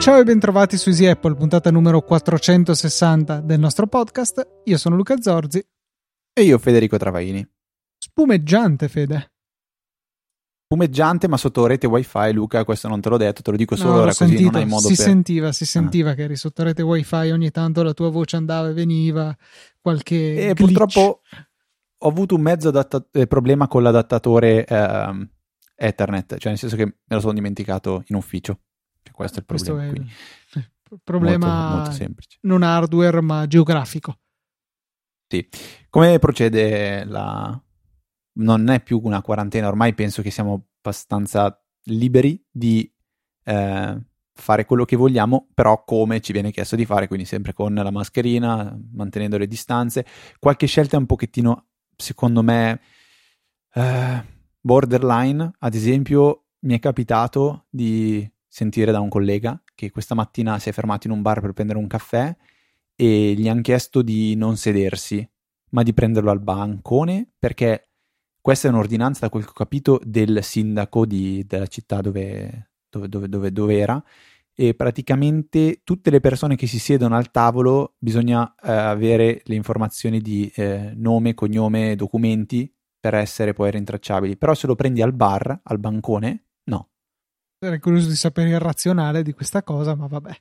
Ciao e bentrovati su Easy Apple, puntata numero 460 del nostro podcast. Io sono Luca Zorzi. E io Federico Travaini. Spumeggiante, Fede. Spumeggiante, ma sotto rete wifi, Luca, questo non te l'ho detto, te lo dico solo no, ora così non hai modo si per... sentiva, si sentiva ah. che eri sotto rete wifi, ogni tanto la tua voce andava e veniva, qualche E glitch. purtroppo ho avuto un mezzo adatta- eh, problema con l'adattatore eh, Ethernet, cioè nel senso che me lo sono dimenticato in ufficio. Cioè, questo è il problema. Questo è il problema molto, molto semplice. non hardware ma geografico. Sì. Come procede la... Non è più una quarantena, ormai penso che siamo abbastanza liberi di eh, fare quello che vogliamo, però come ci viene chiesto di fare, quindi sempre con la mascherina, mantenendo le distanze. Qualche scelta un pochettino, secondo me, eh, borderline. Ad esempio, mi è capitato di sentire da un collega che questa mattina si è fermato in un bar per prendere un caffè e gli hanno chiesto di non sedersi, ma di prenderlo al bancone perché questa è un'ordinanza, da quel che ho capito, del sindaco di, della città dove, dove, dove, dove, era e praticamente tutte le persone che si siedono al tavolo bisogna eh, avere le informazioni di eh, nome, cognome, documenti per essere poi rintracciabili. Però se lo prendi al bar, al bancone, Sarei curioso di sapere il razionale di questa cosa, ma vabbè.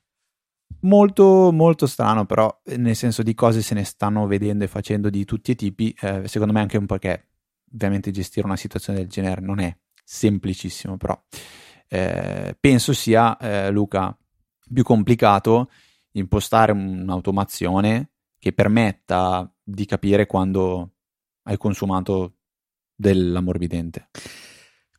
Molto, molto strano, però, nel senso di cose se ne stanno vedendo e facendo di tutti i tipi. Eh, secondo me anche un po' che ovviamente gestire una situazione del genere non è semplicissimo, però eh, penso sia, eh, Luca, più complicato impostare un'automazione che permetta di capire quando hai consumato dell'ammorbidente.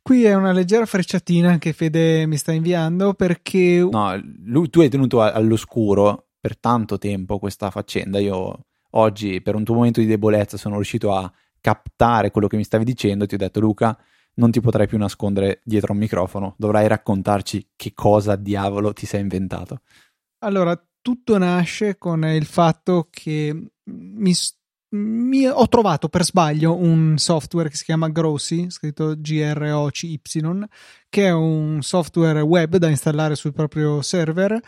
Qui è una leggera frecciatina che Fede mi sta inviando perché... No, lui, tu hai tenuto all'oscuro per tanto tempo questa faccenda. Io oggi, per un tuo momento di debolezza, sono riuscito a captare quello che mi stavi dicendo. Ti ho detto, Luca, non ti potrai più nascondere dietro un microfono. Dovrai raccontarci che cosa diavolo ti sei inventato. Allora, tutto nasce con il fatto che mi mi, ho trovato per sbaglio un software che si chiama Grossi, scritto G-R-O-C-Y, che è un software web da installare sul proprio server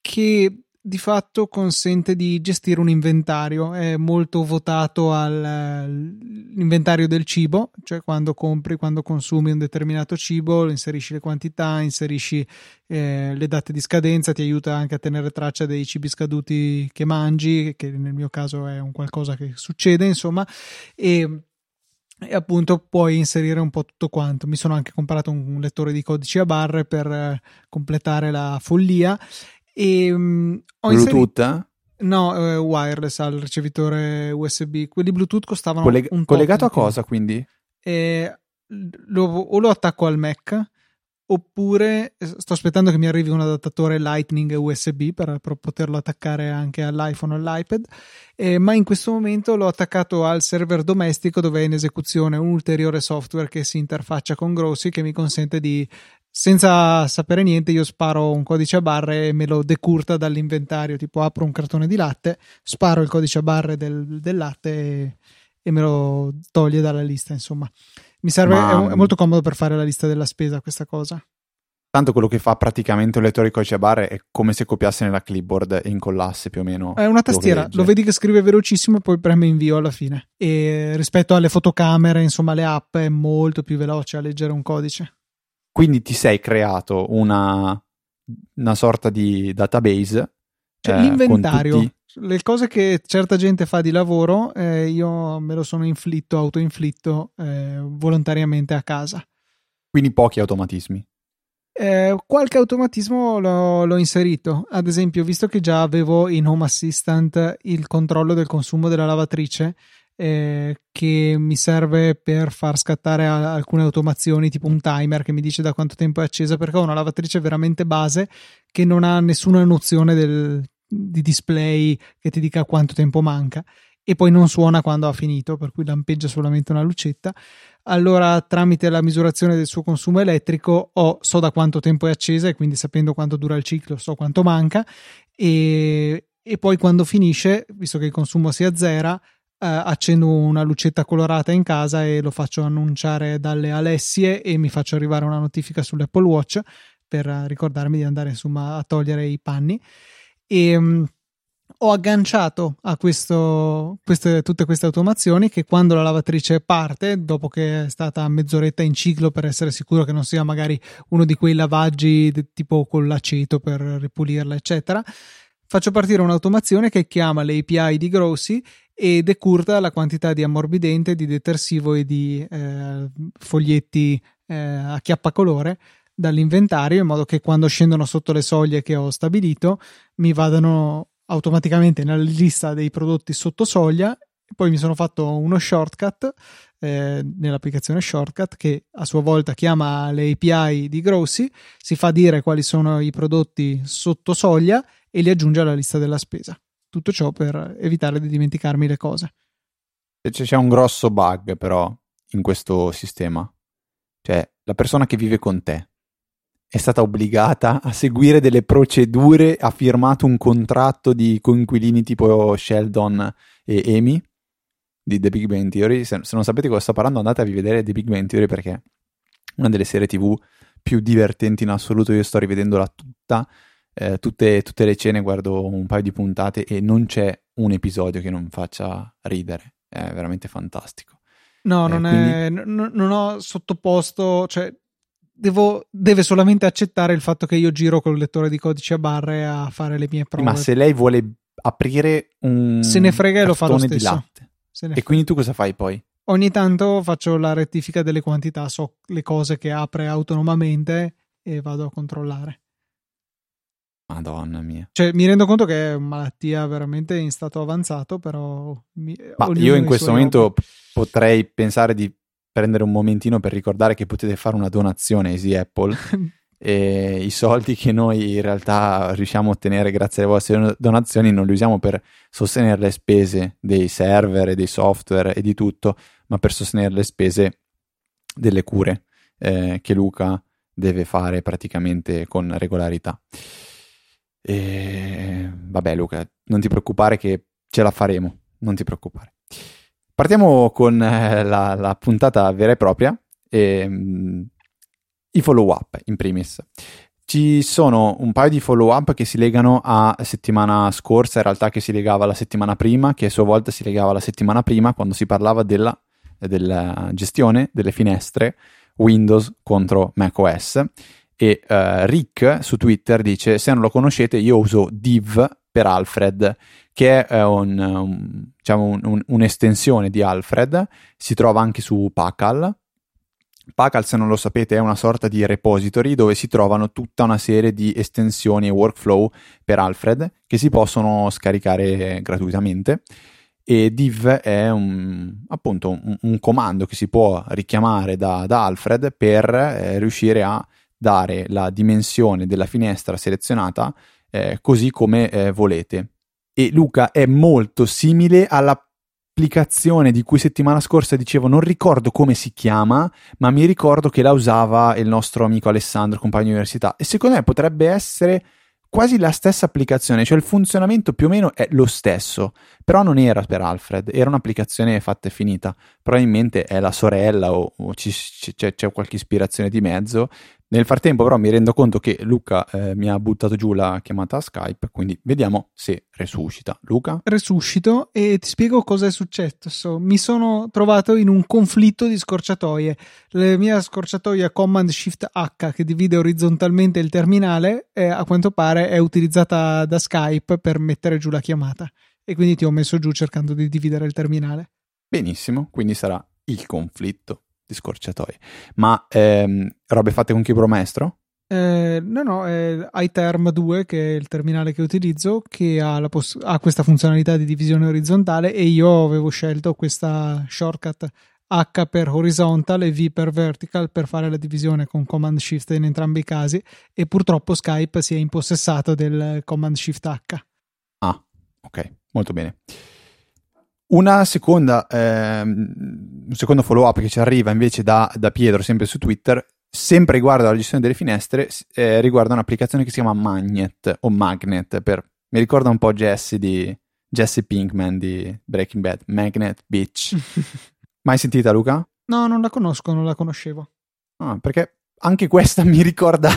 che di fatto consente di gestire un inventario, è molto votato all'inventario del cibo, cioè quando compri, quando consumi un determinato cibo, inserisci le quantità, inserisci eh, le date di scadenza, ti aiuta anche a tenere traccia dei cibi scaduti che mangi, che nel mio caso è un qualcosa che succede, insomma, e e appunto puoi inserire un po' tutto quanto. Mi sono anche comprato un lettore di codici a barre per eh, completare la follia e, um, Bluetooth? Inserito... No, eh, wireless al ricevitore USB. Quelli Bluetooth costavano Colleg- un Collegato a cosa quindi? E lo, o lo attacco al Mac oppure eh, sto aspettando che mi arrivi un adattatore Lightning USB per, per poterlo attaccare anche all'iPhone o all'iPad, eh, ma in questo momento l'ho attaccato al server domestico dove è in esecuzione un ulteriore software che si interfaccia con Grossi che mi consente di senza sapere niente io sparo un codice a barre e me lo decurta dall'inventario tipo apro un cartone di latte sparo il codice a barre del, del latte e, e, me lo toglie dalla lista insomma. Mi serve Ma... è, è, molto comodo per fare la lista della spesa questa cosa. Tanto quello che fa praticamente un lettore di codice a barre è come se copiasse nella clipboard e incollasse più o meno è una tastiera lo, lo vedi che scrive velocissimo e poi preme invio alla fine. E rispetto alle fotocamere insomma le app è molto più veloce a leggere un codice quindi ti sei creato una, una sorta di database. Cioè, eh, l'inventario. Tutti... Le cose che certa gente fa di lavoro, eh, io me lo sono inflitto, autoinflitto eh, volontariamente a casa. Quindi pochi automatismi. Eh, qualche automatismo l'ho, l'ho, inserito. Ad esempio, visto che già avevo in Home Assistant il controllo del consumo della lavatrice, eh, che mi serve per far scattare a- alcune automazioni, tipo un timer che mi dice da quanto tempo è accesa, perché ho una lavatrice veramente base che non ha nessuna nozione del, di display che ti dica quanto tempo manca e poi non suona quando ha finito, per cui lampeggia solamente una lucetta. Allora, tramite la misurazione del suo consumo elettrico, ho, so da quanto tempo è accesa e quindi sapendo quanto dura il ciclo, so quanto manca e, e poi quando finisce, visto che il consumo si azzera, accendo una lucetta colorata in casa e lo faccio annunciare dalle Alessie e mi faccio arrivare una notifica sull'Apple Watch per ricordarmi di andare insomma a togliere i panni. E um, ho agganciato a questo, queste, tutte queste automazioni che quando la lavatrice parte, dopo che è stata mezz'oretta in ciclo per essere sicuro che non sia magari uno di quei lavaggi tipo con l'aceto per ripulirla, eccetera, faccio partire un'automazione che chiama le API di Grossi e decurta la quantità di ammorbidente, di detersivo e di eh, foglietti eh, a chiappacolore dall'inventario in modo che quando scendono sotto le soglie che ho stabilito mi vadano automaticamente nella lista dei prodotti sotto soglia poi mi sono fatto uno shortcut eh, nell'applicazione shortcut che a sua volta chiama le API di Grossi, si fa dire quali sono i prodotti sotto soglia e li aggiunge alla lista della spesa. Tutto ciò per evitare di dimenticarmi le cose. C'è un grosso bug però in questo sistema. Cioè, la persona che vive con te è stata obbligata a seguire delle procedure, ha firmato un contratto di coinquilini tipo Sheldon e Amy di The Big Bang Theory. Se, non sapete cosa sto parlando, andate a rivedere The Big Bang Theory perché è una delle serie TV più divertenti in assoluto. Io sto rivedendola tutta eh, tutte, tutte, le cene guardo un paio di puntate e non c'è un episodio che non faccia ridere. È veramente fantastico. No, eh, non, quindi... è, n- non ho sottoposto, cioè devo, deve solamente accettare il fatto che io giro col lettore di codice a barre a fare le mie prove. Ma se lei vuole aprire un se ne frega e lo fa lo stesso. Di latte. E quindi tu cosa fai poi? Ogni tanto faccio la rettifica delle quantità, so le cose che apre autonomamente e vado a controllare. Madonna mia. Cioè, mi rendo conto che è una malattia veramente in stato avanzato, però... Mi, Ma io in questo momento roba. potrei pensare di prendere un momentino per ricordare che potete fare una donazione a Easy Apple e i soldi che noi in realtà riusciamo a ottenere grazie alle vostre donazioni non li usiamo per sostenere le spese dei server dei software e di tutto, ma per sostenere le spese delle cure eh, che Luca deve fare praticamente con regolarità. E vabbè, Luca, non ti preoccupare che ce la faremo, non ti preoccupare. Partiamo con eh, la, la, puntata vera e propria, e, um, i follow up in primis. Ci sono un paio di follow up che si legano a settimana scorsa, in realtà che si legava alla settimana prima, che a sua volta si legava alla settimana prima quando si parlava della, della gestione delle finestre Windows contro macOS e uh, Rick su Twitter dice se non lo conoscete io uso div per Alfred che è un, un, diciamo un, un'estensione di Alfred si trova anche su Pacal Pacal, se non lo sapete, è una sorta di repository dove si trovano tutta una serie di estensioni e workflow per Alfred che si possono scaricare gratuitamente. E div è un, appunto un, un comando che si può richiamare da, da Alfred per eh, riuscire a dare la dimensione della finestra selezionata eh, così come eh, volete. E Luca è molto simile all'applicazione di cui settimana scorsa dicevo non ricordo come si chiama, ma mi ricordo che la usava il nostro amico Alessandro, compagno di università. E secondo me potrebbe essere quasi la stessa applicazione, cioè il funzionamento più o meno è lo stesso, però non era per Alfred, era un'applicazione fatta e finita. Probabilmente è la sorella o, o ci, c'è, c'è, qualche ispirazione di mezzo nel frattempo però mi rendo conto che Luca eh, mi ha buttato giù la chiamata Skype, quindi vediamo se resuscita. Luca? Resuscito e ti spiego cosa è successo. Mi sono trovato in un conflitto di scorciatoie. La mia scorciatoia Command Shift H che divide orizzontalmente il terminale eh, a quanto pare è utilizzata da Skype per mettere giù la chiamata e quindi ti ho messo giù cercando di dividere il terminale. Benissimo, quindi sarà il conflitto di scorciatoie. Ma ehm, robe fatte con Keyboard Maestro? Eh, no, no, è iTerm 2 che è il terminale che utilizzo che ha, poss- ha, questa funzionalità di divisione orizzontale e io avevo scelto questa shortcut H per horizontal e V per vertical per fare la divisione con Command Shift in entrambi i casi e purtroppo Skype si è impossessato del Command Shift H. Ah, ok, molto bene. Una seconda, ehm, un secondo follow up che ci arriva invece da, da, Pietro, sempre su Twitter, sempre riguardo alla gestione delle finestre, eh, riguarda un'applicazione che si chiama Magnet o Magnet per Mi ricorda un po' Jesse di Jesse Pinkman di Breaking Bad, Magnet Beach. Mai sentita Luca? No, non la conosco, non la conoscevo. Ah, perché anche questa mi ricorda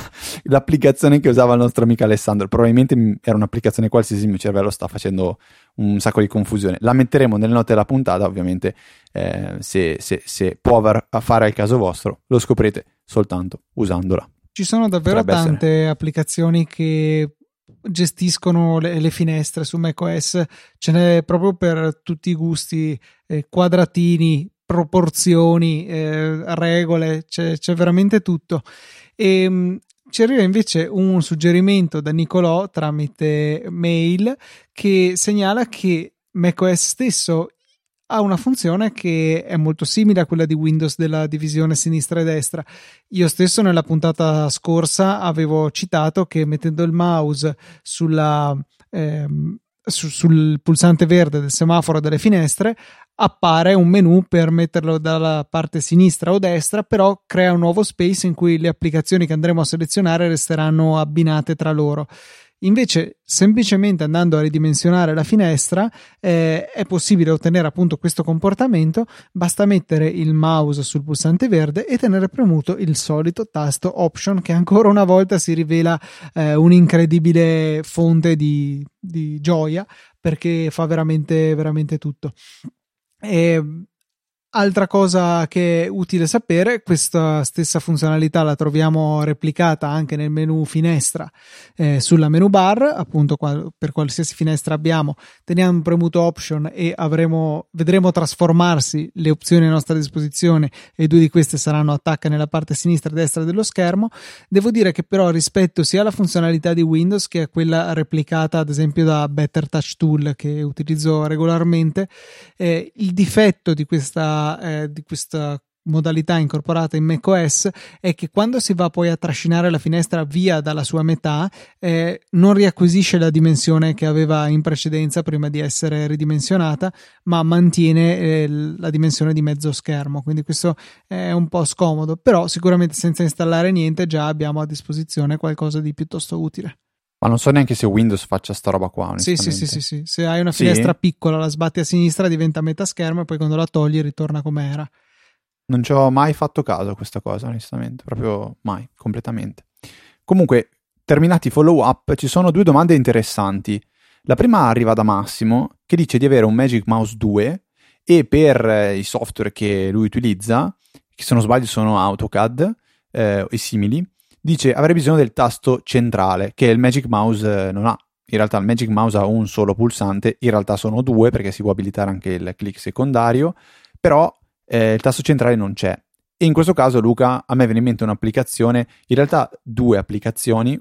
l'applicazione che usava il nostro amico Alessandro. Probabilmente era un'applicazione qualsiasi, il mio cervello sta facendo un sacco di confusione. La metteremo nelle note della puntata, ovviamente, eh, se, se, se, può fare al caso vostro, lo scoprirete soltanto usandola. Ci sono davvero Potrebbe tante essere. applicazioni che gestiscono le, le, finestre su macOS, ce n'è proprio per tutti i gusti, eh, quadratini, proporzioni, eh, regole, c'è, c'è, veramente tutto. E ehm, ci arriva invece un suggerimento da Nicolò tramite mail che segnala che macOS stesso ha una funzione che è molto simile a quella di Windows della divisione sinistra e destra. Io stesso nella puntata scorsa avevo citato che mettendo il mouse sulla, ehm, su, sul pulsante verde del semaforo delle finestre appare un menu per metterlo dalla parte sinistra o destra, però crea un nuovo space in cui le applicazioni che andremo a selezionare resteranno abbinate tra loro. Invece, semplicemente andando a ridimensionare la finestra, eh, è possibile ottenere appunto questo comportamento. Basta mettere il mouse sul pulsante verde e tenere premuto il solito tasto Option, che ancora una volta si rivela eh, un'incredibile fonte di, di gioia perché fa veramente, veramente tutto. E Altra cosa che è utile sapere, questa stessa funzionalità la troviamo replicata anche nel menu finestra eh, sulla menu bar, appunto qual- per qualsiasi finestra abbiamo, teniamo premuto option e avremo, vedremo trasformarsi le opzioni a nostra disposizione e due di queste saranno attacca nella parte sinistra e destra dello schermo. Devo dire che però rispetto sia alla funzionalità di Windows che a quella replicata ad esempio da Better Touch Tool che utilizzo regolarmente, eh, il difetto di questa eh, di questa modalità incorporata in macOS è che quando si va poi a trascinare la finestra via dalla sua metà eh, non riacquisisce la dimensione che aveva in precedenza prima di essere ridimensionata ma mantiene eh, la dimensione di mezzo schermo. Quindi questo è un po' scomodo però sicuramente senza installare niente già abbiamo a disposizione qualcosa di piuttosto utile ma non so neanche se Windows faccia sta roba qua. Sì, sì, sì, sì, sì. Se hai una finestra sì? piccola, la sbatti a sinistra, diventa metà schermo e poi quando la togli ritorna come era. Non ci ho mai fatto caso a questa cosa, onestamente. Proprio mai, completamente. Comunque, terminati i follow up, ci sono due domande interessanti. La prima arriva da Massimo, che dice di avere un Magic Mouse 2 e per eh, i software che lui utilizza, che se non sbaglio sono AutoCAD eh, e simili, dice avrei bisogno del tasto centrale che il Magic Mouse eh, non ha. In realtà il Magic Mouse ha un solo pulsante, in realtà sono due perché si può abilitare anche il click secondario, però eh, il tasto centrale non c'è. E in questo caso, Luca, a me viene in mente un'applicazione, in realtà due applicazioni,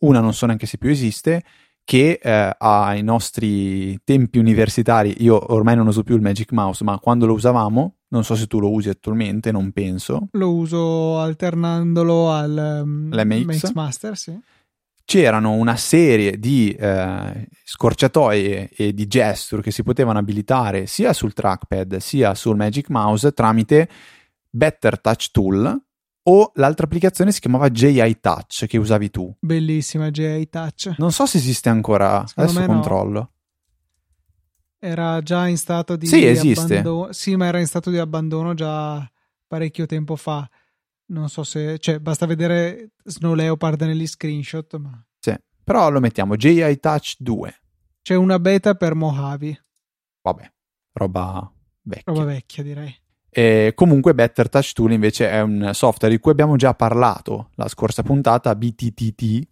una non so neanche se più esiste, che eh, ai nostri tempi universitari, io ormai non uso più il Magic Mouse, ma quando lo usavamo, non so se tu lo usi attualmente, non penso. Lo uso alternandolo al um, MX Master, sì. C'erano una serie di eh, scorciatoie e di gesture che si potevano abilitare sia sul trackpad sia sul Magic Mouse tramite Better Touch Tool o l'altra applicazione si chiamava JI Touch che usavi tu. Bellissima JI Touch. Non so se esiste ancora, Secondo adesso controllo. No. Era già in stato di sì, esiste. abbandono. Sì, ma era in stato di abbandono già parecchio tempo fa. Non so se, cioè, basta vedere Snow Leopard negli screenshot. Ma... Sì, però lo mettiamo JI Touch 2. C'è una beta per Mojave. Vabbè, roba vecchia. Roba vecchia, direi. E comunque Better Touch Tool invece è un software di cui abbiamo già parlato la scorsa puntata, BTTT.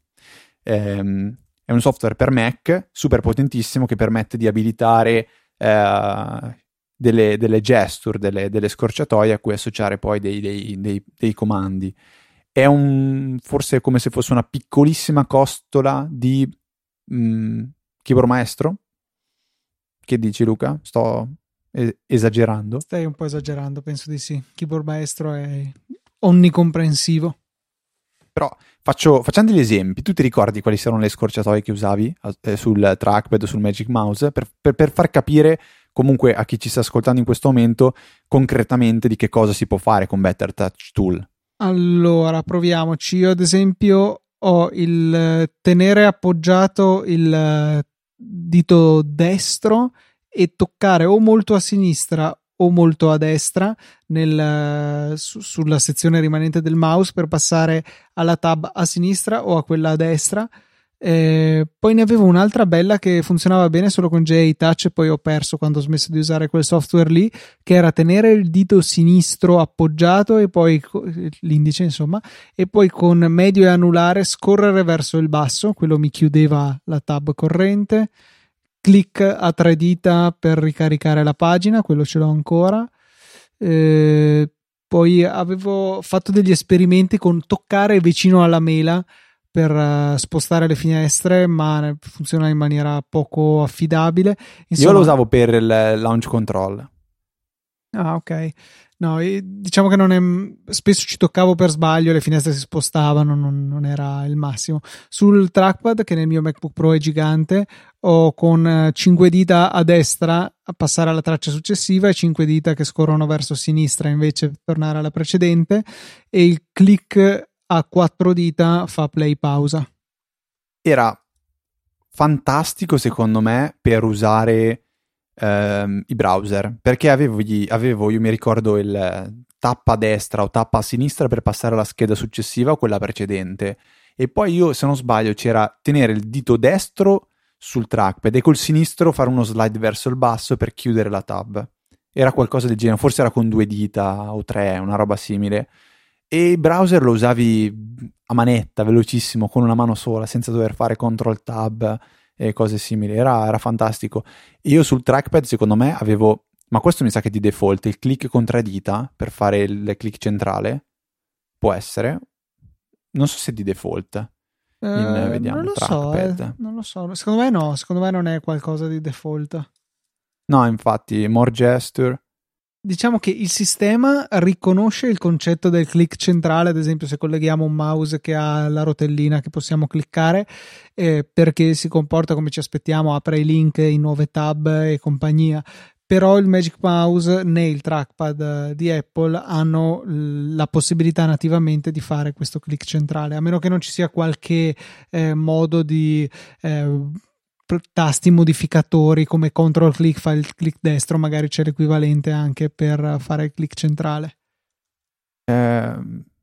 Ehm, è un software per Mac super potentissimo che permette di abilitare eh, delle, delle, gesture, delle, delle, scorciatoie a cui associare poi dei, dei, dei, dei comandi. È un, forse come se fosse una piccolissima costola di mh, mm, keyboard maestro. Che dici Luca? Sto esagerando? Stai un po' esagerando, penso di sì. Keyboard maestro è onnicomprensivo. Però faccio, facciamo degli esempi. Tu ti ricordi quali sono le scorciatoie che usavi eh, sul trackpad o sul Magic Mouse? Per, per, per, far capire comunque a chi ci sta ascoltando in questo momento concretamente di che cosa si può fare con Better Touch Tool. Allora, proviamoci. Io ad esempio ho il tenere appoggiato il dito destro e toccare o molto a sinistra o molto a destra nel, su, sulla sezione rimanente del mouse per passare alla tab a sinistra o a quella a destra. Eh, poi ne avevo un'altra bella che funzionava bene solo con JA Touch e poi ho perso quando ho smesso di usare quel software lì, che era tenere il dito sinistro appoggiato e poi l'indice insomma, e poi con medio e anulare scorrere verso il basso, quello mi chiudeva la tab corrente clic a tre dita per ricaricare la pagina, quello ce l'ho ancora. Eh, poi avevo fatto degli esperimenti con toccare vicino alla mela per uh, spostare le finestre, ma funziona in maniera poco affidabile. Insomma, Io lo usavo per il launch control. Ah, ok. No, diciamo che non è, spesso ci toccavo per sbaglio, le finestre si spostavano, non, non, era il massimo. Sul trackpad, che nel mio MacBook Pro è gigante, ho con 5 dita a destra a passare alla traccia successiva e 5 dita che scorrono verso sinistra invece per tornare alla precedente e il click a 4 dita fa play pausa. Era fantastico secondo me per usare ehm, i browser perché avevo, gli, avevo, io mi ricordo il tappa a destra o tappa a sinistra per passare alla scheda successiva o quella precedente. E poi io se non sbaglio c'era tenere il dito destro sul trackpad e col sinistro fare uno slide verso il basso per chiudere la tab. Era qualcosa del genere forse era con due dita o tre una roba simile. E il browser lo usavi a manetta velocissimo con una mano sola senza dover fare control tab e cose simili. Era, era fantastico. Io sul trackpad, secondo me, avevo. Ma questo mi sa che di default il click con tre dita per fare il click centrale può essere. Non so se di default. In, eh, vediamo, non lo trackpad. so, eh, non lo so. Secondo me no, secondo me non è qualcosa di default. No, infatti, more gesture diciamo che il sistema riconosce il concetto del click centrale, ad esempio se colleghiamo un mouse che ha la rotellina che possiamo cliccare, eh, perché si comporta come ci aspettiamo, apre i link in nuove tab e compagnia. Però il Magic Mouse né il trackpad eh, di Apple hanno la possibilità nativamente di fare questo click centrale, a meno che non ci sia qualche eh, modo di eh, tasti modificatori come control click fa il click destro, magari c'è l'equivalente anche per fare il click centrale. Eh,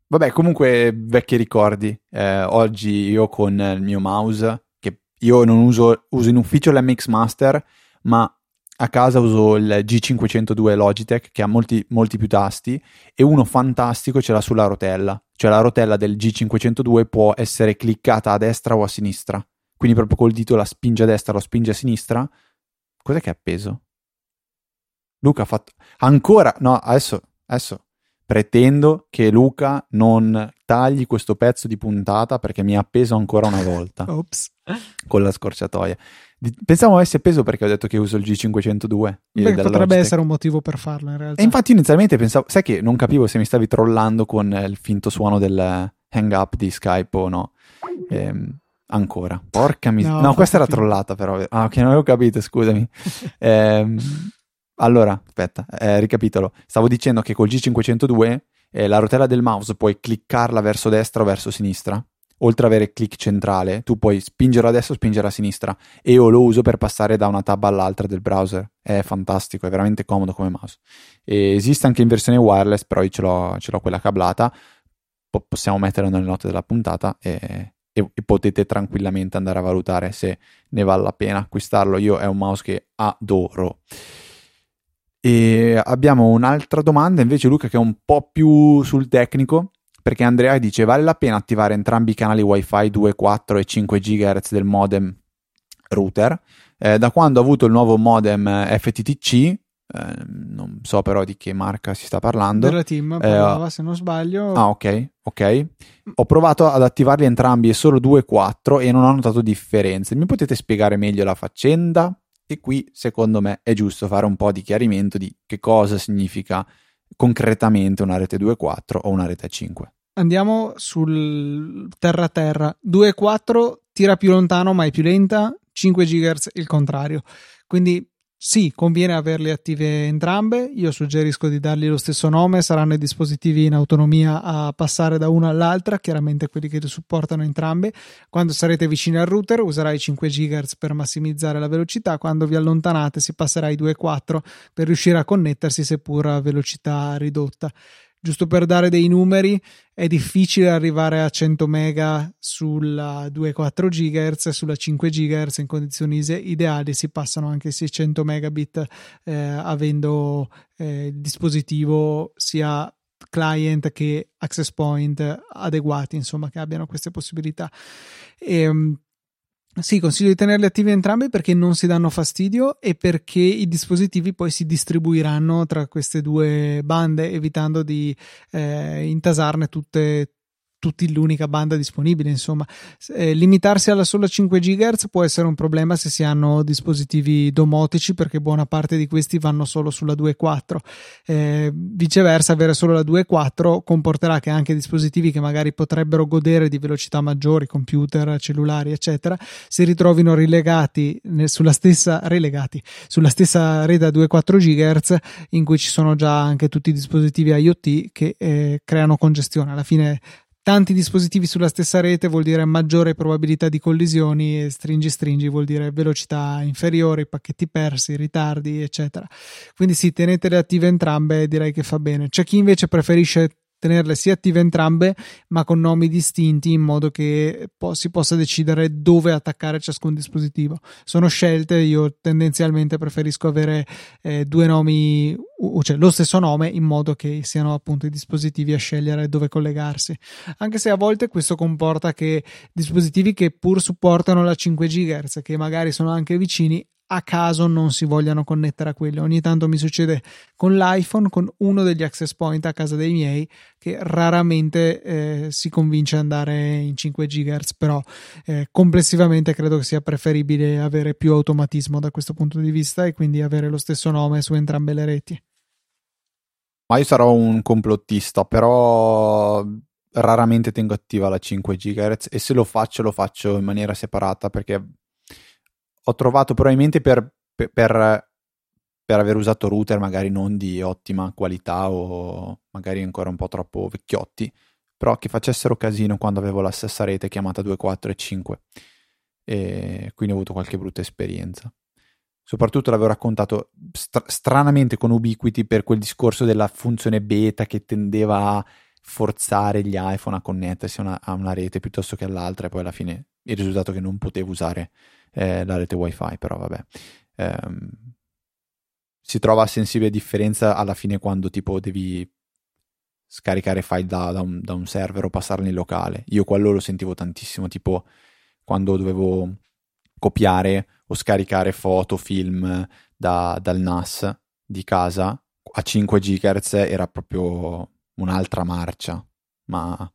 vabbè, comunque vecchi ricordi. Eh, oggi io con il mio mouse, che io non uso, uso in ufficio l'MX Master, ma a casa uso il G502 Logitech che ha molti, molti più tasti e uno fantastico ce l'ha sulla rotella. Cioè la rotella del G502 può essere cliccata a destra o a sinistra quindi proprio col dito la spinge a destra, lo spinge a sinistra. Cos'è che ha appeso? Luca ha fatto ancora no, adesso, adesso pretendo che Luca non tagli questo pezzo di puntata perché mi ha appeso ancora una volta. Ops. Con la scorciatoia. Pensavo avesse appeso perché ho detto che uso il G502. Beh, potrebbe essere un motivo per farlo in realtà. E infatti inizialmente pensavo, sai che non capivo se mi stavi trollando con il finto suono del hang up di Skype o no. Ehm, Ancora. Porca miseria. No, no questa era trollata però. Ah, ok, non avevo capito, scusami. eh, allora, aspetta, eh, ricapitolo. Stavo dicendo che col G502 eh, la rotella del mouse puoi cliccarla verso destra o verso sinistra. Oltre ad avere click centrale, tu puoi spingere a destra o spingere a sinistra. E io lo uso per passare da una tab all'altra del browser. È fantastico, è veramente comodo come mouse. E esiste anche in versione wireless, però io ce l'ho, ce l'ho quella cablata. Po- possiamo metterla nelle note della puntata e e, e, potete tranquillamente andare a valutare se ne vale la pena acquistarlo. Io è un mouse che adoro. E abbiamo un'altra domanda invece, Luca, che è un po' più sul tecnico. Perché Andrea dice: vale la pena attivare entrambi i canali WiFi 2, 4 e 5 GHz del modem router? Eh, da quando ho avuto il nuovo modem FTTC, Ehm, non so però di che marca si sta parlando. Della team, parlava, eh, se non sbaglio. Ah, ok, ok. Ho provato ad attivarli entrambi e solo 2.4 e non ho notato differenze. Mi potete spiegare meglio la faccenda? E qui, secondo me, è giusto fare un po' di chiarimento di che cosa significa concretamente una rete 2.4 o una rete 5. Andiamo sul terra-terra. 2.4 tira più lontano ma è più lenta, 5 GHz il contrario. Quindi sì, conviene averle attive entrambe. Io suggerisco di dargli lo stesso nome. Saranno i dispositivi in autonomia a passare da una all'altra, chiaramente quelli che supportano entrambe. Quando sarete vicini al router userai 5 GHz per massimizzare la velocità. Quando vi allontanate si passerà ai 2.4 per riuscire a connettersi, seppur a velocità ridotta giusto per dare dei numeri, è difficile arrivare a 100 mega sulla 2,4 GHz sulla 5 GHz in condizioni ideali si passano anche 600 megabit eh, avendo eh, il dispositivo sia client che access point adeguati, insomma, che abbiano queste possibilità. E, ehm, sì, consiglio di tenerli attivi entrambi perché non si danno fastidio e perché i dispositivi poi si distribuiranno tra queste due bande, evitando di eh, intasarne tutte, tutti l'unica banda disponibile. Insomma, eh, limitarsi alla sola 5 GHz può essere un problema se si hanno dispositivi domotici, perché buona parte di questi vanno solo sulla 2.4. Eh, viceversa, avere solo la 2.4 comporterà che anche dispositivi che magari potrebbero godere di velocità maggiori, computer, cellulari, eccetera, si ritrovino rilegati sulla stessa, relegati sulla stessa rete a 2.4 GHz in cui ci sono già anche tutti i dispositivi IoT che eh, creano congestione. Alla fine tanti dispositivi sulla stessa rete vuol dire maggiore probabilità di collisioni e stringi stringi vuol dire velocità inferiore, pacchetti persi, ritardi, eccetera. Quindi sì, tenetele attive entrambe, direi che fa bene. C'è chi invece preferisce tenerle sia attive entrambe, ma con nomi distinti in modo che po- si possa decidere dove attaccare ciascun dispositivo. Sono scelte, io tendenzialmente preferisco avere eh, due nomi, cioè lo stesso nome, in modo che siano appunto i dispositivi a scegliere dove collegarsi. Anche se a volte questo comporta che dispositivi che pur supportano la 5 GHz, che magari sono anche vicini, a caso non si vogliano connettere a quelle. Ogni tanto mi succede con l'iPhone, con uno degli access point a casa dei miei, che raramente eh, si convince ad andare in 5 GHz, però eh, complessivamente credo che sia preferibile avere più automatismo da questo punto di vista e quindi avere lo stesso nome su entrambe le reti. Ma io sarò un complottista, però raramente tengo attiva la 5 GHz e se lo faccio lo faccio in maniera separata perché ho trovato probabilmente per, per, per, aver usato router magari non di ottima qualità o magari ancora un po' troppo vecchiotti, però che facessero casino quando avevo la stessa rete chiamata 2.4 e 5 e quindi ho avuto qualche brutta esperienza. Soprattutto l'avevo raccontato stra- stranamente con Ubiquiti per quel discorso della funzione beta che tendeva a forzare gli iPhone a connettersi una, a una rete piuttosto che all'altra e poi alla fine il risultato che non potevo usare eh, la rete wifi, però vabbè. Ehm, si trova sensibile differenza alla fine quando tipo devi scaricare file da, da, un, da, un, server o passarli in locale. Io quello lo sentivo tantissimo, tipo quando dovevo copiare o scaricare foto, film da, dal NAS di casa a 5 GHz era proprio un'altra marcia. Ma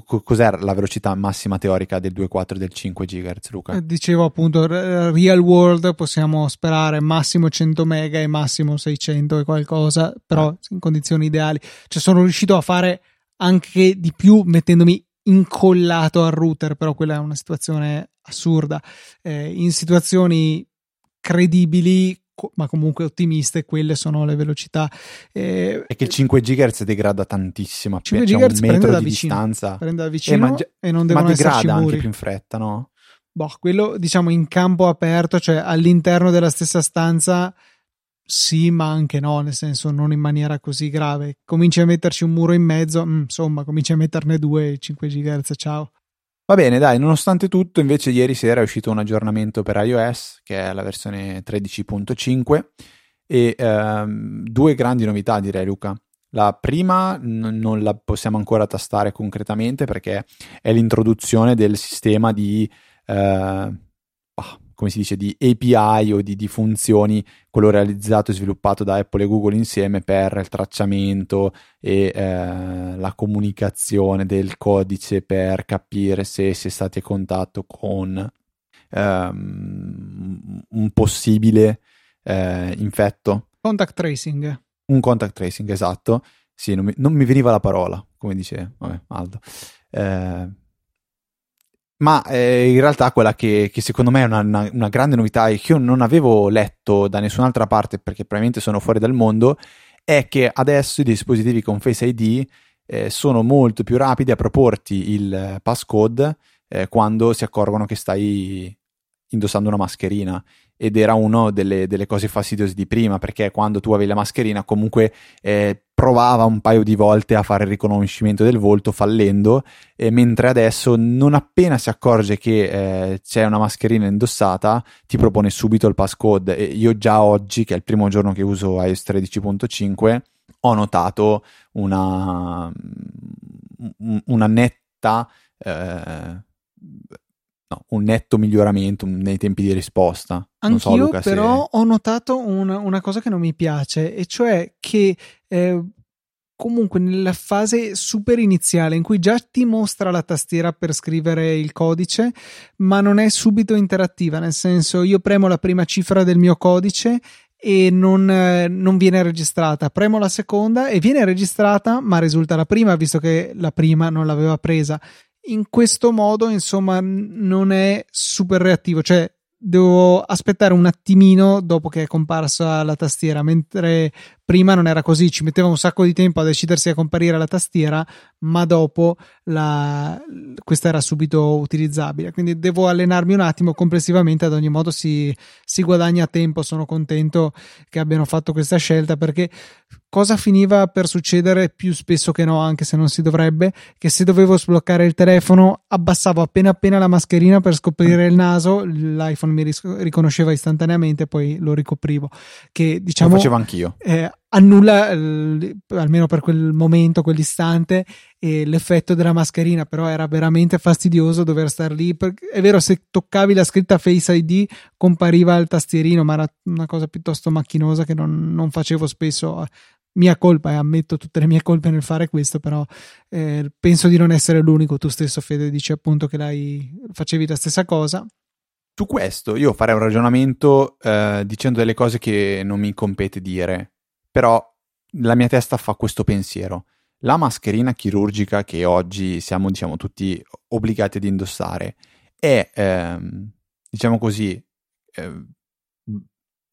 cos'era la velocità massima teorica del 2.4 e del 5 GHz, Luca? Eh, dicevo appunto, real world possiamo sperare massimo 100 mega e massimo 600 e qualcosa, però ah. in condizioni ideali. Cioè sono riuscito a fare anche di più mettendomi incollato al router, però quella è una situazione assurda. Eh, in situazioni credibili ma comunque ottimiste, quelle sono le velocità. Eh, è che il 5 GHz degrada tantissimo, 5 c'è GHz un metro di vicino, distanza. Prende da vicino eh, ma, e non devono ma degrada anche più in fretta, no? Boh, quello diciamo in campo aperto, cioè all'interno della stessa stanza sì, ma anche no, nel senso non in maniera così grave. Cominci a metterci un muro in mezzo, mm, insomma, cominci a metterne due 5 GHz, ciao. Va bene, dai, nonostante tutto, invece ieri sera è uscito un aggiornamento per iOS, che è la versione 13.5, e ehm, due grandi novità, direi Luca. La prima n- non la possiamo ancora tastare concretamente perché è l'introduzione del sistema di eh, come si dice, di API o di, di, funzioni, quello realizzato e sviluppato da Apple e Google insieme per il tracciamento e eh, la comunicazione del codice per capire se si è stati a contatto con um, un possibile eh, infetto. Contact tracing. Un contact tracing, esatto. Sì, non mi, non mi veniva la parola, come dice vabbè, Aldo. Eh, ma eh, in realtà quella che, che, secondo me è una, una, una, grande novità e che io non avevo letto da nessun'altra parte perché probabilmente sono fuori dal mondo è che adesso i dispositivi con Face ID eh, sono molto più rapidi a proporti il passcode eh, quando si accorgono che stai indossando una mascherina ed era una delle, delle, cose fastidiose di prima perché quando tu avevi la mascherina comunque eh, provava un paio di volte a fare il riconoscimento del volto fallendo eh, mentre adesso non appena si accorge che eh, c'è una mascherina indossata ti propone subito il passcode. E io già oggi che è il primo giorno che uso iOS 13.5 ho notato una, una netta eh, no, un netto miglioramento nei tempi di risposta. Anch'io so, Luca, però se... ho notato una, una, cosa che non mi piace, e cioè che eh, comunque nella fase super iniziale in cui già ti mostra la tastiera per scrivere il codice, ma non è subito interattiva, nel senso io premo la prima cifra del mio codice e non, eh, non, viene registrata. Premo la seconda e viene registrata, ma risulta la prima, visto che la prima non l'aveva presa in questo modo, insomma, non è super reattivo, cioè devo aspettare un attimino dopo che è comparsa la tastiera, mentre prima non era così, ci metteva un sacco di tempo a decidersi a comparire la tastiera, ma dopo la, questa era subito utilizzabile. Quindi devo allenarmi un attimo. Complessivamente, ad ogni modo, si, si guadagna tempo. Sono contento che abbiano fatto questa scelta perché cosa finiva per succedere più spesso che no, anche se non si dovrebbe, che se dovevo sbloccare il telefono abbassavo appena appena la mascherina per scoprire il naso, l'iPhone mi riconosceva istantaneamente, poi lo ricoprivo. Che diciamo. Lo facevo anch'io. Eh, annulla almeno per quel momento, quell'istante, l'effetto della mascherina, però era veramente fastidioso dover stare lì. È vero, se toccavi la scritta Face ID compariva il tastierino, ma era una cosa piuttosto macchinosa che non, non facevo spesso. Mia colpa e ammetto tutte le mie colpe nel fare questo, però eh, penso di non essere l'unico. Tu stesso, Fede, dici appunto che l'hai, facevi la stessa cosa. Su questo io farei un ragionamento eh, dicendo delle cose che non mi compete dire però la mia testa fa questo pensiero. La mascherina chirurgica che oggi siamo, diciamo, tutti obbligati ad indossare è, ehm, diciamo così, eh,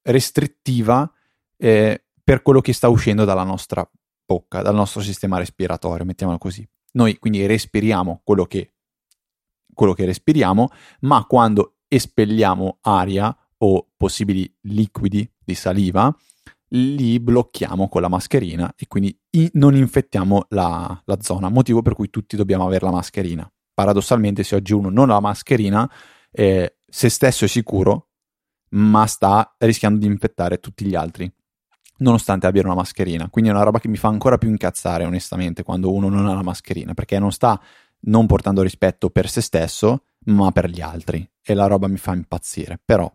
restrittiva eh, per quello che sta uscendo dalla nostra bocca, dal nostro sistema respiratorio, mettiamolo così. Noi quindi respiriamo quello che, quello che respiriamo, ma quando espelliamo aria o possibili liquidi di saliva, li blocchiamo con la mascherina e quindi non infettiamo la, la, zona, motivo per cui tutti dobbiamo avere la mascherina. Paradossalmente, se oggi uno non ha la mascherina, eh, se stesso è sicuro, ma sta rischiando di infettare tutti gli altri, nonostante abbia una mascherina. Quindi è una roba che mi fa ancora più incazzare, onestamente, quando uno non ha la mascherina, perché non sta non portando rispetto per se stesso, ma per gli altri. E la roba mi fa impazzire. Però,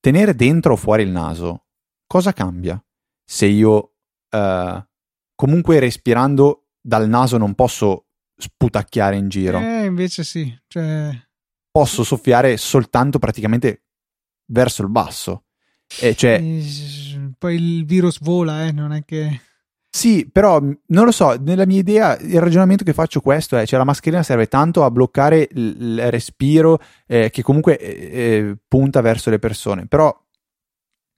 tenere dentro o fuori il naso cosa cambia se io eh, comunque respirando dal naso non posso sputacchiare in giro? Eh, invece sì, cioè... Posso soffiare soltanto praticamente verso il basso. E cioè... Poi il virus vola, eh, non è che... Sì, però non lo so, nella mia idea il ragionamento che faccio questo è, cioè la mascherina serve tanto a bloccare il, respiro eh, che comunque eh, eh, punta verso le persone, però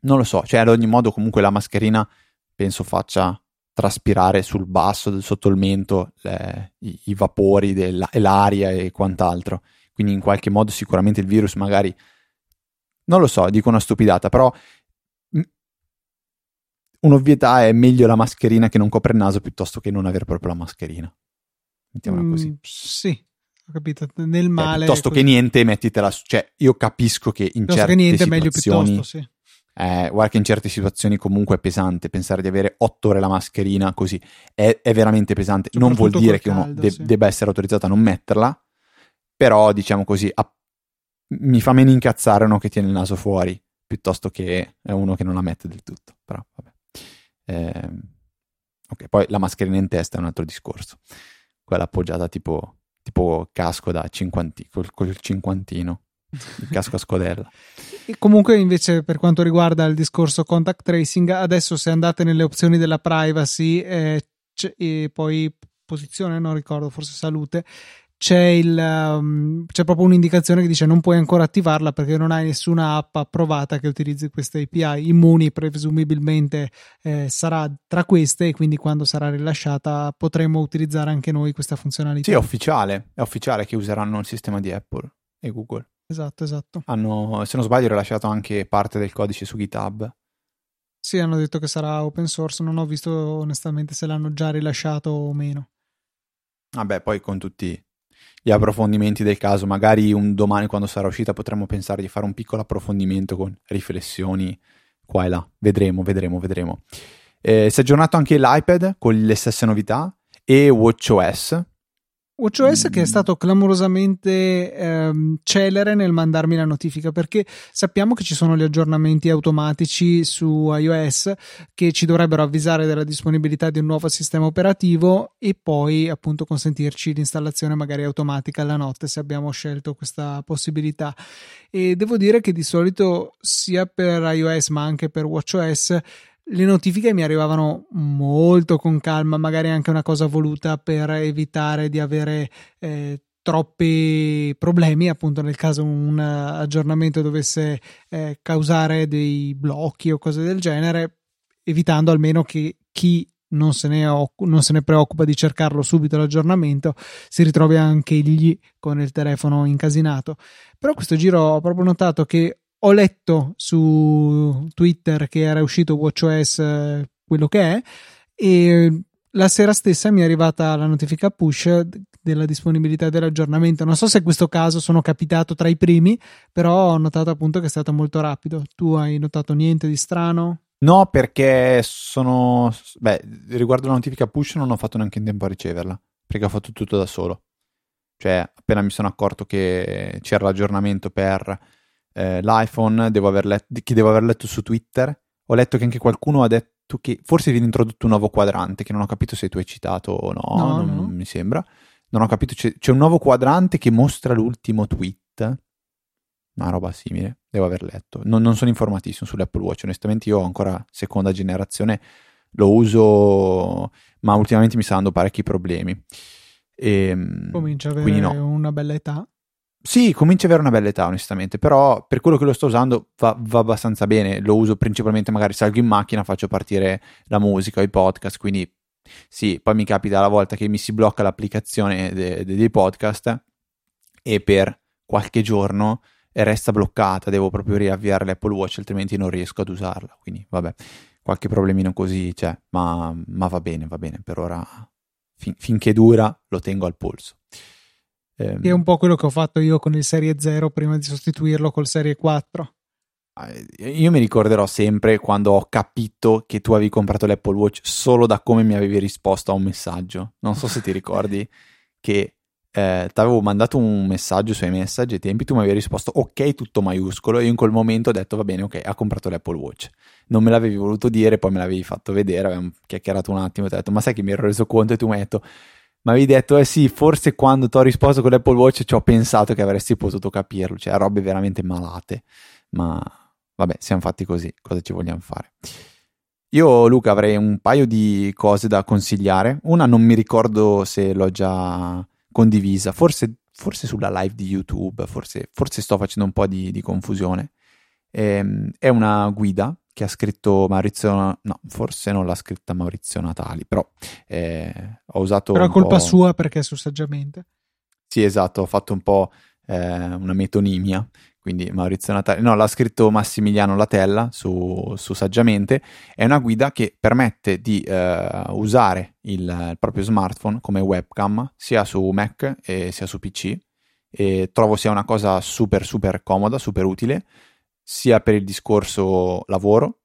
non lo so, cioè ad ogni modo comunque la mascherina penso faccia traspirare sul basso, sotto il mento, le, i, i, vapori dell'aria e quant'altro. Quindi in qualche modo sicuramente il virus magari... Non lo so, dico una stupidata, però un'ovvietà è meglio la mascherina che non copre il naso piuttosto che non avere proprio la mascherina. Mettiamola mm, così. Sì, ho capito. Nel male. Eh, piuttosto che niente, mettitela. Cioè, io capisco che in piuttosto certe che niente, situazioni... meglio piuttosto, sì eh, guarda che in certe situazioni comunque è pesante pensare di avere otto ore la mascherina così è, è veramente pesante. Non vuol dire che uno de- sì. debba essere autorizzato a non metterla, però diciamo così a- mi fa meno incazzare uno che tiene il naso fuori piuttosto che uno che non la mette del tutto. Però vabbè. Eh, ok, poi la mascherina in testa è un altro discorso. Quella appoggiata tipo, tipo casco da cinquanti, col, col cinquantino il casco a scodella. E comunque, invece, per quanto riguarda il discorso contact tracing, adesso se andate nelle opzioni della privacy eh, e poi posizione, non ricordo, forse salute, c'è, il, um, c'è proprio un'indicazione che dice non puoi ancora attivarla perché non hai nessuna app approvata che utilizzi queste API. Immuni presumibilmente eh, sarà tra queste e quindi quando sarà rilasciata potremo utilizzare anche noi questa funzionalità. Sì, è ufficiale, è ufficiale che useranno il sistema di Apple e Google. Esatto, esatto. Hanno, se non sbaglio, rilasciato anche parte del codice su GitHub. Sì, hanno detto che sarà open source, non ho visto onestamente se l'hanno già rilasciato o meno. Vabbè, poi con tutti gli approfondimenti del caso. Magari un domani, quando sarà uscita, potremmo pensare di fare un piccolo approfondimento con riflessioni qua e là. Vedremo, vedremo, vedremo. Eh, si è aggiornato anche l'iPad con le stesse novità e WatchOS WatchOS mm. che è stato clamorosamente ehm, celere nel mandarmi la notifica perché sappiamo che ci sono gli aggiornamenti automatici su iOS che ci dovrebbero avvisare della disponibilità di un nuovo sistema operativo e poi appunto consentirci l'installazione magari automatica alla notte se abbiamo scelto questa possibilità e devo dire che di solito sia per iOS ma anche per WatchOS le notifiche mi arrivavano molto con calma, magari anche una cosa voluta per evitare di avere eh, troppi problemi, appunto nel caso un aggiornamento dovesse eh, causare dei blocchi o cose del genere, evitando almeno che chi non se, ne occu- non se ne preoccupa di cercarlo subito l'aggiornamento, si ritrovi anche egli con il telefono incasinato. Però questo giro ho proprio notato che ho letto su Twitter che era uscito WatchOS eh, quello che è e la sera stessa mi è arrivata la notifica push della disponibilità dell'aggiornamento. Non so se in questo caso sono capitato tra i primi, però ho notato appunto che è stato molto rapido. Tu hai notato niente di strano? No, perché sono. Beh, riguardo la notifica push non ho fatto neanche in tempo a riceverla, perché ho fatto tutto da solo. Cioè, appena mi sono accorto che c'era l'aggiornamento per eh, l'iPhone, devo aver let- che devo aver letto su Twitter. Ho letto che anche qualcuno ha detto che forse viene introdotto un nuovo quadrante, che non ho capito se tu hai citato o no, no non no. mi sembra. Non ho capito, c'è, c'è, un nuovo quadrante che mostra l'ultimo tweet. Una roba simile, devo aver letto. Non, non sono informatissimo sull'Apple Watch, onestamente io ho ancora seconda generazione, lo uso, ma ultimamente mi sta dando parecchi problemi. E, ehm, Comincia ad avere no. una bella età. Sì, comincia ad avere una bella età, onestamente, però per quello che lo sto usando va, va, abbastanza bene. Lo uso principalmente, magari salgo in macchina, faccio partire la musica o i podcast, quindi sì, poi mi capita la volta che mi si blocca l'applicazione de, de, dei podcast e per qualche giorno resta bloccata, devo proprio riavviare l'Apple Watch, altrimenti non riesco ad usarla. Quindi vabbè, qualche problemino così c'è, ma, ma va bene, va bene, per ora fin, finché dura lo tengo al polso. Che è un po' quello che ho fatto io con il Serie 0 prima di sostituirlo col Serie 4. Eh, io mi ricorderò sempre quando ho capito che tu avevi comprato l'Apple Watch solo da come mi avevi risposto a un messaggio. Non so se ti ricordi che eh, ti avevo mandato un messaggio sui messaggi ai tempi, tu mi avevi risposto ok, tutto maiuscolo, e io in quel momento ho detto va bene, ok, ha comprato l'Apple Watch. Non me l'avevi voluto dire, poi me l'avevi fatto vedere, avevamo chiacchierato un attimo, e ti ho detto ma sai che mi ero reso conto e tu mi hai detto ma avevi detto, eh sì, forse quando ti ho risposto con l'Apple Watch ci ho pensato che avresti potuto capirlo, cioè robe veramente malate, ma vabbè, siamo fatti così, cosa ci vogliamo fare? Io, Luca, avrei un paio di cose da consigliare. Una non mi ricordo se l'ho già condivisa, forse, forse sulla live di YouTube, forse, forse sto facendo un po' di, di confusione. Ehm, è una guida che ha scritto Maurizio, no, forse non l'ha scritta Maurizio Natali, però eh, ho usato... Però è colpa sua perché su Saggiamente. Sì, esatto, ho fatto un po' eh, una metonimia, quindi Maurizio Natali, no, l'ha scritto Massimiliano Latella su, su Saggiamente, è una guida che permette di eh, usare il, il proprio smartphone come webcam sia su Mac e sia su PC e trovo sia una cosa super super comoda, super utile sia per il discorso lavoro,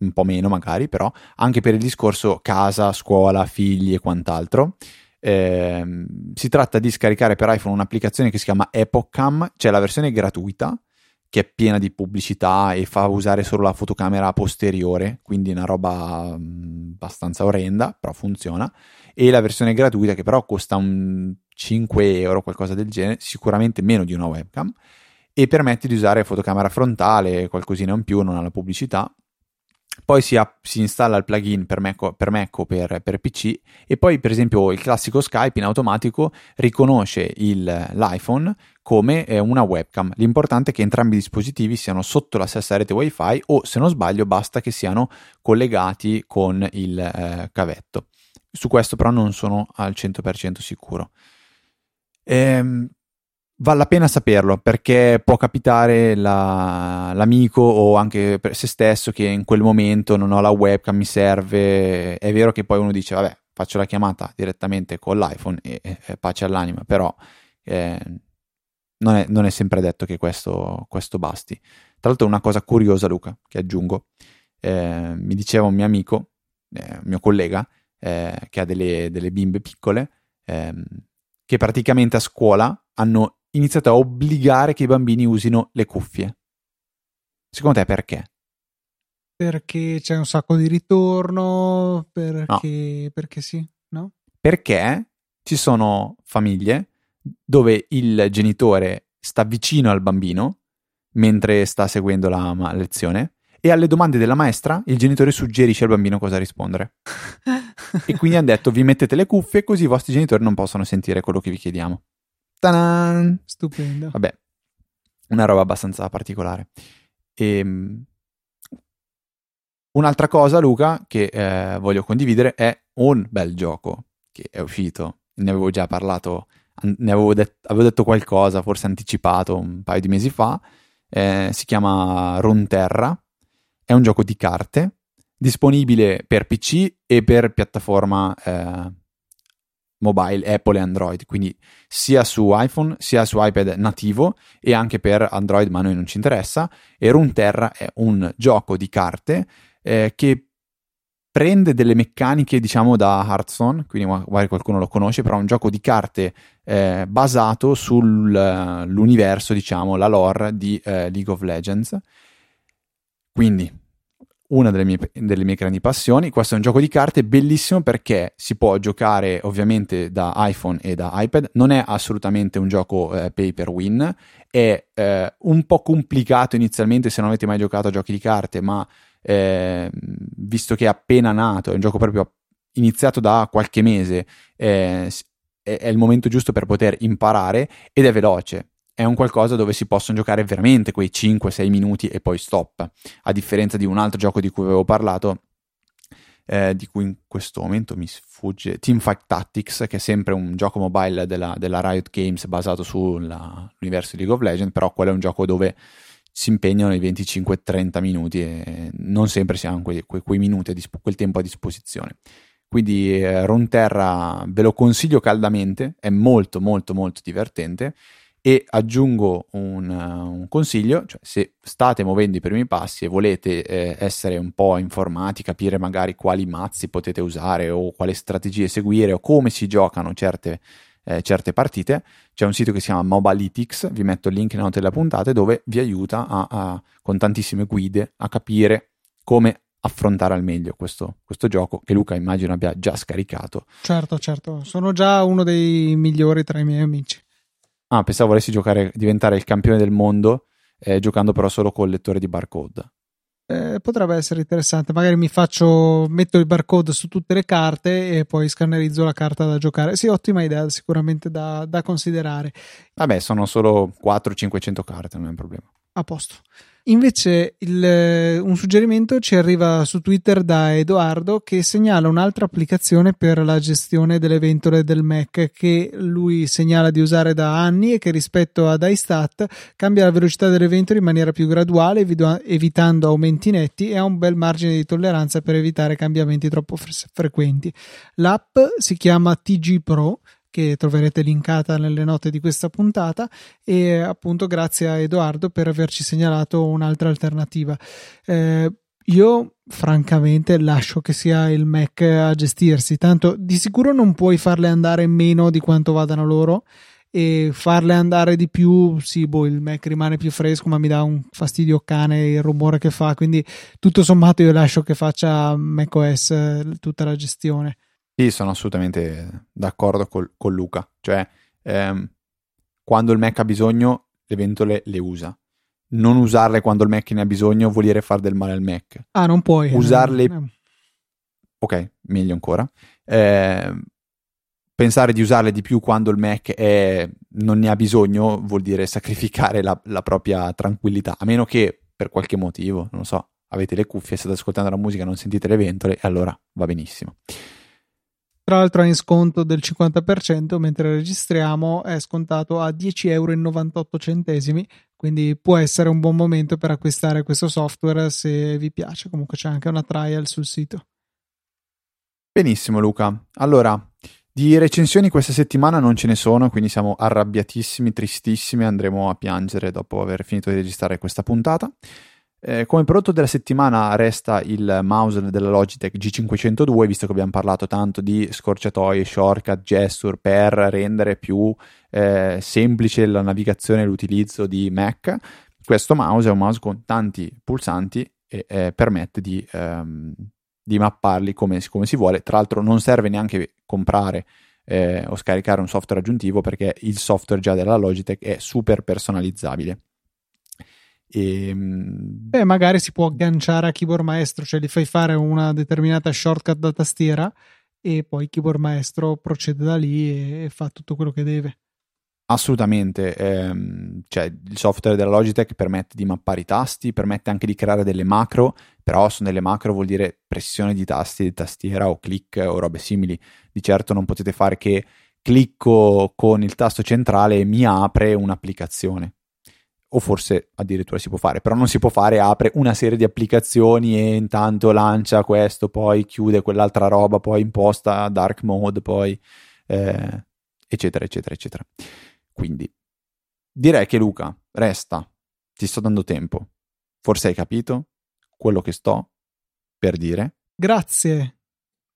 un po' meno magari, però anche per il discorso casa, scuola, figli e quant'altro. Eh, si tratta di scaricare per iPhone un'applicazione che si chiama Epocham, c'è la versione gratuita che è piena di pubblicità e fa usare solo la fotocamera posteriore, quindi una roba mm, abbastanza orrenda, però funziona, e la versione gratuita che però costa un 5 euro, qualcosa del genere, sicuramente meno di una webcam e permette di usare fotocamera frontale, qualcosina in più, non ha la pubblicità. poi si, ha, si, installa il plugin per Mac, per, Mac o per, per, PC e poi per esempio il classico Skype in automatico riconosce il, l'iPhone come eh, una webcam. L'importante è che entrambi i dispositivi siano sotto la stessa rete wifi o se non sbaglio basta che siano collegati con il eh, cavetto. Su questo però non sono al 100% sicuro. Ehm, Vale la pena saperlo perché può capitare la, l'amico o anche per se stesso che in quel momento non ho la webcam, mi serve. È vero che poi uno dice, vabbè, faccio la chiamata direttamente con l'iPhone e, e pace all'anima, però eh, non, è, non, è, sempre detto che questo, questo, basti. Tra l'altro, una cosa curiosa, Luca, che aggiungo, eh, mi diceva un mio amico, eh, mio collega, eh, che ha delle, delle bimbe piccole, ehm, che praticamente a scuola hanno iniziato a obbligare che i bambini usino le cuffie. Secondo te perché? Perché c'è un sacco di ritorno, perché, no. perché sì, no? Perché ci sono famiglie dove il genitore sta vicino al bambino mentre sta seguendo la lezione e alle domande della maestra il genitore suggerisce al bambino cosa rispondere. e quindi hanno detto vi mettete le cuffie così i vostri genitori non possono sentire quello che vi chiediamo. Ta-da! Stupendo. Vabbè, una roba abbastanza particolare. E, ehm, un'altra cosa, Luca, che eh, voglio condividere è un bel gioco che è uscito. Ne avevo già parlato, ne avevo, det- avevo detto qualcosa, forse anticipato un paio di mesi fa. Eh, si chiama Runterra. È un gioco di carte disponibile per PC e per piattaforma eh, mobile Apple e Android, quindi sia su iPhone sia su iPad nativo e anche per Android, ma a noi non ci interessa. E Runeterra è un gioco di carte eh, che prende delle meccaniche, diciamo, da Hearthstone, quindi magari qualcuno lo conosce, però è un gioco di carte eh, basato sull'universo, diciamo, la lore di eh, League of Legends. Quindi una delle mie, delle mie, grandi passioni. Questo è un gioco di carte bellissimo perché si può giocare ovviamente da iPhone e da iPad. Non è assolutamente un gioco eh, pay per win, è eh, un po' complicato inizialmente se non avete mai giocato a giochi di carte, ma eh, visto che è appena nato, è un gioco proprio iniziato da qualche mese, eh, è il momento giusto per poter imparare ed è veloce è un qualcosa dove si possono giocare veramente quei 5-6 minuti e poi stop, a differenza di un altro gioco di cui avevo parlato, eh, di cui in questo momento mi sfugge, Teamfight Tactics, che è sempre un gioco mobile della, della Riot Games basato sull'universo League of Legends, però quello è un gioco dove si impegnano i 25-30 minuti e non sempre si hanno quei, quei, quei minuti, quel tempo a disposizione. Quindi eh, Ronterra ve lo consiglio caldamente, è molto molto molto divertente e aggiungo un, un, consiglio, cioè se state muovendo i primi passi e volete eh, essere un po' informati, capire magari quali mazzi potete usare o quali strategie seguire o come si giocano certe, eh, certe partite, c'è un sito che si chiama Mobalytics, vi metto il link nella nota della puntata, dove vi aiuta a, a, con tantissime guide a capire come affrontare al meglio questo, questo, gioco che Luca immagino abbia già scaricato. Certo, certo, sono già uno dei migliori tra i miei amici. Ah, pensavo volessi giocare, diventare il campione del mondo, eh, giocando però solo col lettore di barcode. Eh, potrebbe essere interessante. Magari mi faccio, metto il barcode su tutte le carte e poi scannerizzo la carta da giocare. Sì, ottima idea, sicuramente da, da considerare. Vabbè, sono solo 400-500 carte, non è un problema. A posto. Invece il, eh, un suggerimento ci arriva su Twitter da Edoardo che segnala un'altra applicazione per la gestione delle ventole del Mac che lui segnala di usare da anni e che rispetto ad iStat cambia la velocità delle ventole in maniera più graduale evitando aumenti netti e ha un bel margine di tolleranza per evitare cambiamenti troppo frequenti. L'app si chiama TG Pro che troverete linkata nelle note di questa puntata e appunto grazie a Edoardo per averci segnalato un'altra alternativa. Eh, io francamente lascio che sia il Mac a gestirsi, tanto di sicuro non puoi farle andare meno di quanto vadano loro e farle andare di più, sì, boh, il Mac rimane più fresco, ma mi dà un fastidio cane il rumore che fa, quindi tutto sommato io lascio che faccia macOS eh, tutta la gestione. Sì, sono assolutamente d'accordo col, con Luca. Cioè, ehm, quando il Mac ha bisogno, le ventole le usa. non usarle quando il Mac ne ha bisogno vuol dire fare del male al Mac. Ah, non puoi. Usarle... Eh, Ok, meglio ancora. Eh, pensare di usarle di più quando il Mac è, non ne ha bisogno vuol dire sacrificare la, la, propria tranquillità, a meno che per qualche motivo, non lo so, avete le cuffie, state ascoltando la musica, non sentite le ventole, e allora va benissimo. Tra l'altro è in sconto del 50%, mentre registriamo è scontato a 10,98 euro, quindi può essere un buon momento per acquistare questo software se vi piace. Comunque c'è anche una trial sul sito. Benissimo Luca, allora di recensioni questa settimana non ce ne sono, quindi siamo arrabbiatissimi, tristissimi, andremo a piangere dopo aver finito di registrare questa puntata. Eh, come prodotto della settimana resta il mouse della Logitech G502, visto che abbiamo parlato tanto di scorciatoie, shortcut, gesture per rendere più eh, semplice la navigazione e l'utilizzo di Mac. Questo mouse è un mouse con tanti pulsanti e eh, permette di ehm, di mapparli come, come, si vuole. Tra l'altro non serve neanche comprare eh, o scaricare un software aggiuntivo perché il software già della Logitech è super personalizzabile. E, ehm, Beh, magari si può agganciare a Keyboard Maestro, cioè gli fai fare una determinata shortcut da tastiera e poi Keyboard Maestro procede da lì e fa tutto quello che deve. Assolutamente, ehm, cioè il software della Logitech permette di mappare i tasti, permette anche di creare delle macro, però sono delle macro vuol dire pressione di tasti di tastiera o click o robe simili. Di certo non potete fare che clicco con il tasto centrale e mi apre un'applicazione. O forse addirittura si può fare, però non si può fare, apre una serie di applicazioni e intanto lancia questo, poi chiude quell'altra roba, poi imposta dark mode, poi eh, eccetera, eccetera, eccetera. Quindi direi che Luca, resta, ti sto dando tempo. Forse hai capito quello che sto per dire? Grazie,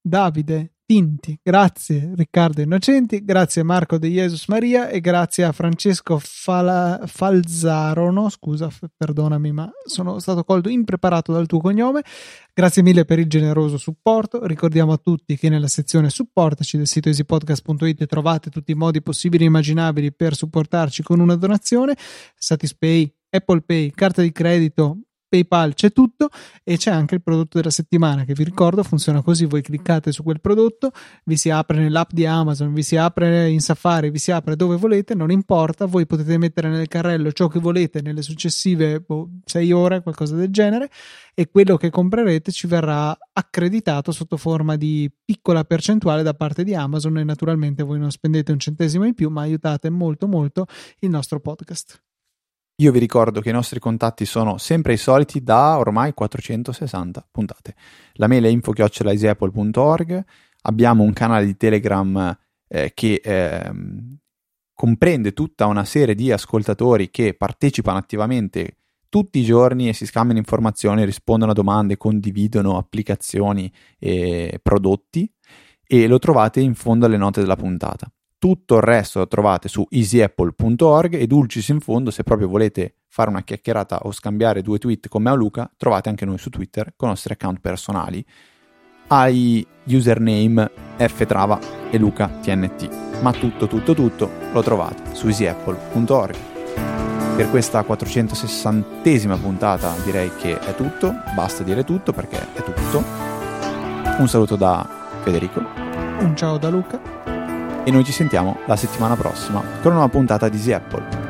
Davide. Tinti, grazie Riccardo Innocenti, grazie Marco De Jesus Maria e grazie a Francesco Fala, Falzarono, scusa, f- perdonami ma sono stato colto impreparato dal tuo cognome, grazie mille per il generoso supporto, ricordiamo a tutti che nella sezione supportaci del sito easypodcast.it trovate tutti i modi possibili e immaginabili per supportarci con una donazione, Satispay, Apple Pay, carta di credito, PayPal c'è tutto e c'è anche il prodotto della settimana che vi ricordo funziona così, voi cliccate su quel prodotto, vi si apre nell'app di Amazon, vi si apre in Safari, vi si apre dove volete, non importa, voi potete mettere nel carrello ciò che volete nelle successive 6 boh, ore, qualcosa del genere e quello che comprerete ci verrà accreditato sotto forma di piccola percentuale da parte di Amazon e naturalmente voi non spendete un centesimo in più ma aiutate molto molto il nostro podcast. Io vi ricordo che i nostri contatti sono sempre i soliti da ormai 460 puntate. La mail è info-easyapple.org, abbiamo un canale di Telegram eh, che eh, comprende tutta una serie di ascoltatori che partecipano attivamente tutti i giorni e si scambiano informazioni, rispondono a domande, condividono applicazioni e prodotti e lo trovate in fondo alle note della puntata. Tutto il resto lo trovate su easyapple.org e dulcis in fondo, se proprio volete fare una chiacchierata o scambiare due tweet con me o Luca, trovate anche noi su Twitter con i nostri account personali ai username ftrava e lucatnt. Ma tutto, tutto, tutto lo trovate su easyapple.org. Per questa 460esima puntata direi che è tutto, basta dire tutto perché è tutto. Un saluto da Federico. Un ciao da Luca e noi ci sentiamo la settimana prossima con una puntata di Easy Apple.